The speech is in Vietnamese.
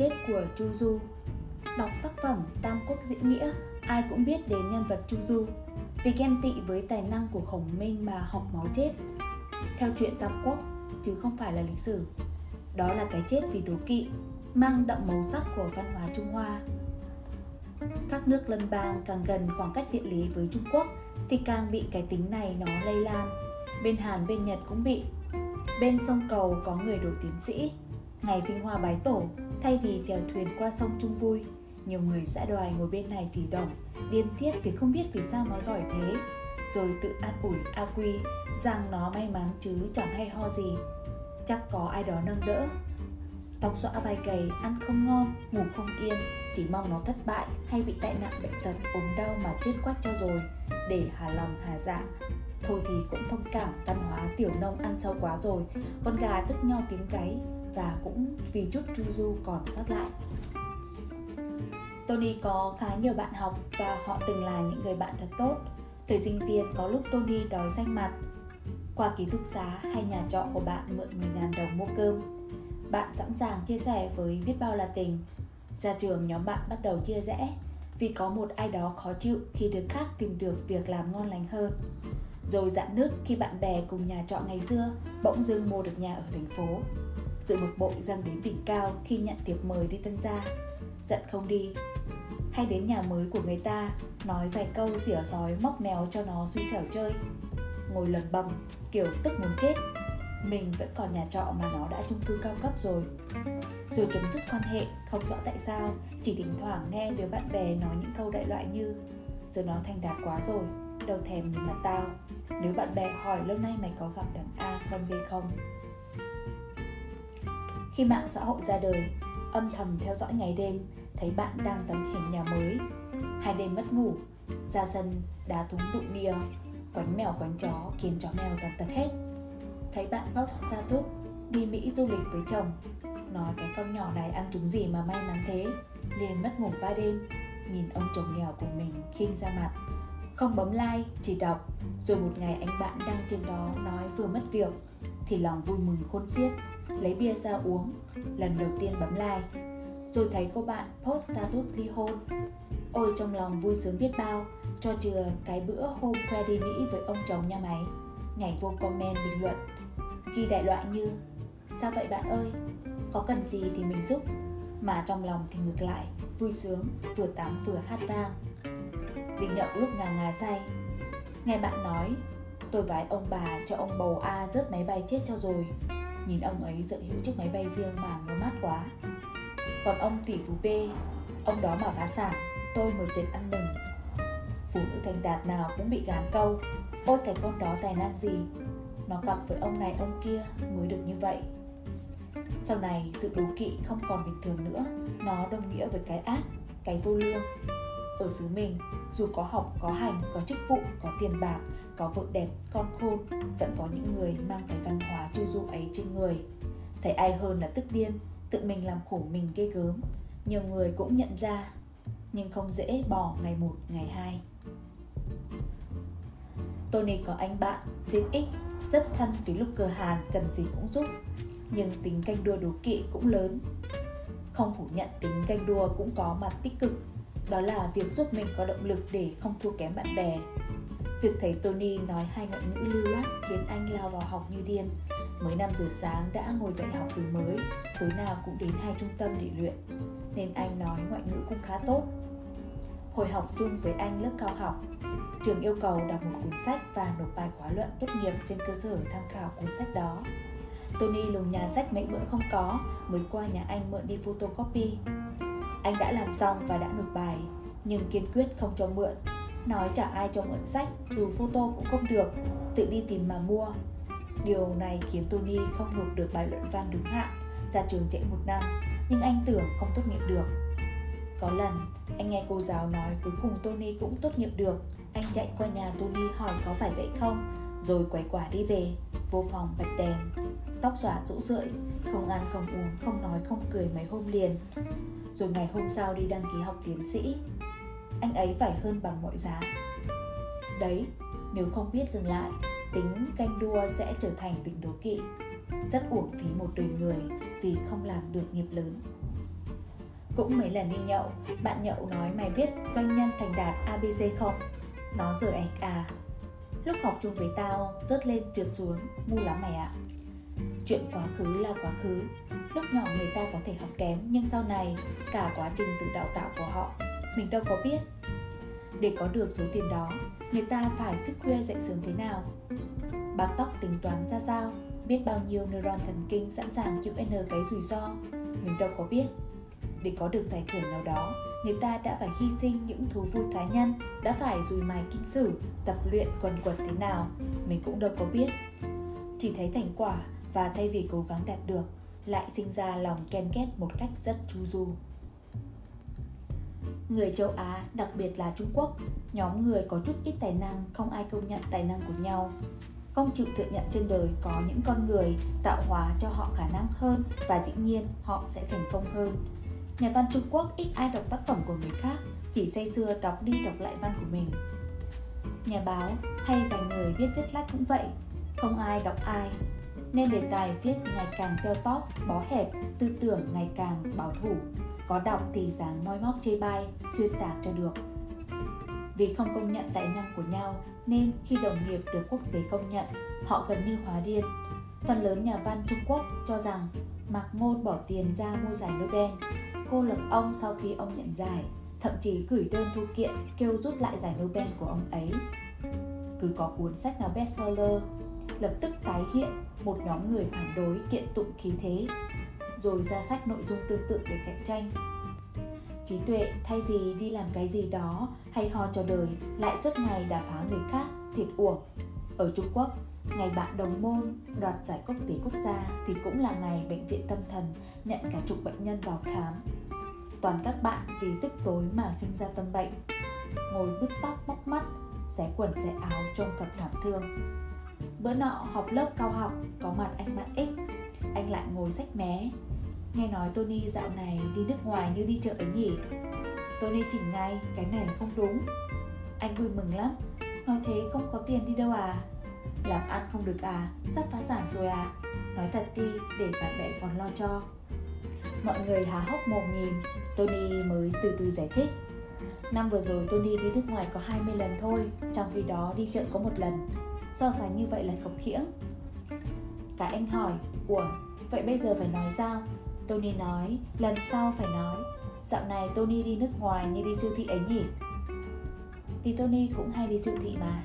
chết của Chu Du Đọc tác phẩm Tam Quốc Diễn Nghĩa, ai cũng biết đến nhân vật Chu Du Vì ghen tị với tài năng của Khổng Minh mà học máu chết Theo chuyện Tam Quốc, chứ không phải là lịch sử Đó là cái chết vì đố kỵ, mang đậm màu sắc của văn hóa Trung Hoa các nước lân bang càng gần khoảng cách địa lý với Trung Quốc thì càng bị cái tính này nó lây lan. Bên Hàn, bên Nhật cũng bị. Bên sông cầu có người đổ tiến sĩ. Ngày Vinh Hoa bái tổ, thay vì chèo thuyền qua sông chung vui, nhiều người xã đoài ngồi bên này chỉ đồng, điên tiết vì không biết vì sao nó giỏi thế. Rồi tự an ủi A Quy rằng nó may mắn chứ chẳng hay ho gì. Chắc có ai đó nâng đỡ. Tóc xõa vai gầy, ăn không ngon, ngủ không yên, chỉ mong nó thất bại hay bị tai nạn bệnh tật ốm đau mà chết quách cho rồi để hà lòng hà dạ thôi thì cũng thông cảm văn hóa tiểu nông ăn sâu quá rồi con gà tức nhau tiếng gáy và cũng vì chút chu du còn sót lại Tony có khá nhiều bạn học và họ từng là những người bạn thật tốt. Thời sinh viên có lúc Tony đói danh mặt. Qua ký túc xá hay nhà trọ của bạn mượn 10.000 đồng mua cơm. Bạn sẵn sàng chia sẻ với biết bao là tình ra trường nhóm bạn bắt đầu chia rẽ, vì có một ai đó khó chịu khi đứa khác tìm được việc làm ngon lành hơn. Rồi dạn nứt khi bạn bè cùng nhà trọ ngày xưa bỗng dưng mua được nhà ở thành phố. Sự bực bội dâng đến đỉnh cao khi nhận tiệp mời đi tân gia. Giận không đi. Hay đến nhà mới của người ta, nói vài câu xỉa sói móc méo cho nó suy xẻo chơi. Ngồi lầm bầm, kiểu tức muốn chết mình vẫn còn nhà trọ mà nó đã chung cư cao cấp rồi rồi chấm dứt quan hệ, không rõ tại sao, chỉ thỉnh thoảng nghe đứa bạn bè nói những câu đại loại như, giờ nó thành đạt quá rồi, đâu thèm nhìn mặt tao nếu bạn bè hỏi lâu nay mày có gặp thằng a, con b không khi mạng xã hội ra đời, âm thầm theo dõi ngày đêm, thấy bạn đang tấm hình nhà mới. Hai đêm mất ngủ, ra sân, đá thúng đụng bia, quánh mèo quánh chó, khiến chó mèo tàn tật hết. Thấy bạn post status đi Mỹ du lịch với chồng, nói cái con nhỏ này ăn trúng gì mà may mắn thế, liền mất ngủ ba đêm, nhìn ông chồng nghèo của mình khinh ra mặt. Không bấm like, chỉ đọc, rồi một ngày anh bạn đăng trên đó nói vừa mất việc, thì lòng vui mừng khôn xiết lấy bia ra uống, lần đầu tiên bấm like. Rồi thấy cô bạn post status ly hôn. Ôi, trong lòng vui sướng biết bao, cho chừa cái bữa hôm khoe đi mỹ với ông chồng nha máy. Nhảy vô comment bình luận. Ghi đại loại như, sao vậy bạn ơi? Có cần gì thì mình giúp. Mà trong lòng thì ngược lại, vui sướng, vừa tắm vừa hát vang. Đình nhậu lúc ngà ngà say. Nghe bạn nói, tôi vái ông bà cho ông bầu a rớt máy bay chết cho rồi nhìn ông ấy sở hữu chiếc máy bay riêng mà ngứa mắt quá. Còn ông tỷ phú b, ông đó mà phá sản, tôi mời tiệc ăn mừng. Phụ nữ thành đạt nào cũng bị gán câu, ôi, cái con đó tài năng gì? Nó cặp với ông này ông kia mới được như vậy. Sau này, sự đố kỵ không còn bình thường nữa. Nó đồng nghĩa với cái ác, cái vô lương. Ở xứ mình, dù có học, có hành, có chức vụ, có tiền bạc, có vợ đẹp, con khôn, vẫn có những người mang cái văn hóa du ấy trên người. Thấy ai hơn là tức điên, tự mình làm khổ mình ghê gớm. Nhiều người cũng nhận ra, nhưng không dễ bỏ ngày một, ngày hai. Tony có anh bạn tên X rất thân vì lúc cờ hàn cần gì cũng giúp, nhưng tính canh đua đố kỵ cũng lớn. Không phủ nhận tính canh đua cũng có mặt tích cực, đó là việc giúp mình có động lực để không thua kém bạn bè. Việc thấy Tony nói hai ngoại ngữ lưu loát khiến anh lao vào học như điên mới 5 giờ sáng đã ngồi dạy học từ mới, tối nào cũng đến hai trung tâm để luyện, nên anh nói ngoại ngữ cũng khá tốt. Hồi học chung với anh lớp cao học, trường yêu cầu đọc một cuốn sách và nộp bài khóa luận tốt nghiệp trên cơ sở tham khảo cuốn sách đó. Tony lùng nhà sách mấy bữa không có, mới qua nhà anh mượn đi photocopy. Anh đã làm xong và đã nộp bài, nhưng kiên quyết không cho mượn. Nói chả ai cho mượn sách, dù photo cũng không được, tự đi tìm mà mua điều này khiến Tony không nộp được bài luận văn đúng hạn, ra trường trễ một năm, nhưng anh tưởng không tốt nghiệp được. Có lần, anh nghe cô giáo nói cuối cùng Tony cũng tốt nghiệp được. Anh chạy qua nhà Tony hỏi có phải vậy không, Rồi quay quả đi về, Vô phòng bật đèn. Tóc xõa rũ rượi, Không ăn không uống, không nói không cười mấy hôm liền. Rồi ngày hôm sau đi đăng ký học tiến sĩ. Anh ấy phải hơn bằng mọi giá. Đấy, Nếu không biết dừng lại Tính canh đua sẽ trở thành tình đố kỵ Rất uổng phí một đời người Vì không làm được nghiệp lớn Cũng mấy lần đi nhậu, bạn nhậu nói mày biết doanh nhân thành đạt ABC không? Nó giờ ạch à. Lúc học chung với tao, rớt lên trượt xuống, ngu lắm mày ạ. À. Chuyện quá khứ là quá khứ, lúc nhỏ người ta có thể học kém nhưng sau này cả quá trình tự đào tạo của họ mình đâu có biết để có được số tiền đó. Người ta phải thức khuya dậy sớm thế nào? Bác tóc tính toán ra sao? Biết bao nhiêu neuron thần kinh sẵn sàng chịu n cái rủi ro? Mình đâu có biết. Để có được giải thưởng nào đó, người ta đã phải hy sinh những thú vui cá nhân, đã phải dùi mài kinh sử, tập luyện quần quật thế nào? Mình cũng đâu có biết. Chỉ thấy thành quả và thay vì cố gắng đạt được, lại sinh ra lòng ken két một cách rất chu du. Người châu Á, đặc biệt là Trung Quốc, nhóm người có chút ít tài năng không ai công nhận tài năng của nhau. Không chịu thừa nhận trên đời có những con người tạo hóa cho họ khả năng hơn và dĩ nhiên họ sẽ thành công hơn. Nhà văn Trung Quốc ít ai đọc tác phẩm của người khác, chỉ say sưa đọc đi đọc lại văn của mình. Nhà báo hay vài người biết viết lách cũng vậy, không ai đọc ai, nên đề tài viết ngày càng teo tóp, bó hẹp, tư tưởng ngày càng bảo thủ. Có đọc thì dáng moi móc chê bai, xuyên tạc cho được. Vì không công nhận tài năng của nhau nên khi đồng nghiệp được quốc tế công nhận, họ gần như hóa điên. Phần lớn nhà văn Trung Quốc cho rằng Mạc Ngôn bỏ tiền ra mua giải Nobel, cô lập ông sau khi ông nhận giải, thậm chí gửi đơn thu kiện kêu rút lại giải Nobel của ông ấy. Cứ có cuốn sách nào bestseller, lập tức tái hiện một nhóm người phản đối kiện tụng khí thế rồi ra sách nội dung tương tự để cạnh tranh. Trí tuệ, thay vì đi làm cái gì đó hay ho cho đời, lại suốt ngày đả phá người khác, thiệt uổng. Ở trung quốc, ngày bạn đồng môn đoạt giải quốc tế quốc gia thì cũng là ngày bệnh viện tâm thần nhận cả chục bệnh nhân vào khám. Toàn các bạn vì tức tối mà sinh ra tâm bệnh. Ngồi bứt tóc móc mắt, xé quần, xé áo trông thật thảm thương. Bữa nọ học lớp cao học, Có mặt anh bạn X. Anh lại ngồi sách mé. Nghe nói Tony dạo này đi nước ngoài như đi chợ ấy nhỉ? Tony chỉnh ngay, Cái này là không đúng. Anh vui mừng lắm. Nói thế không có tiền đi đâu à? Làm ăn không được à? Sắp phá sản rồi à? Nói thật đi, để bạn bè còn lo cho. Mọi người há hốc mồm nhìn. Tony mới từ từ giải thích. Năm vừa rồi Tony đi nước ngoài có 20 lần thôi, Trong khi đó đi chợ có một lần. So sánh như vậy là khập khiễng. Cả anh hỏi, ủa, vậy bây giờ phải nói sao? Tony nói, lần sau phải nói. Dạo này tony đi nước ngoài như đi siêu thị ấy nhỉ? Vì tony cũng hay đi siêu thị mà.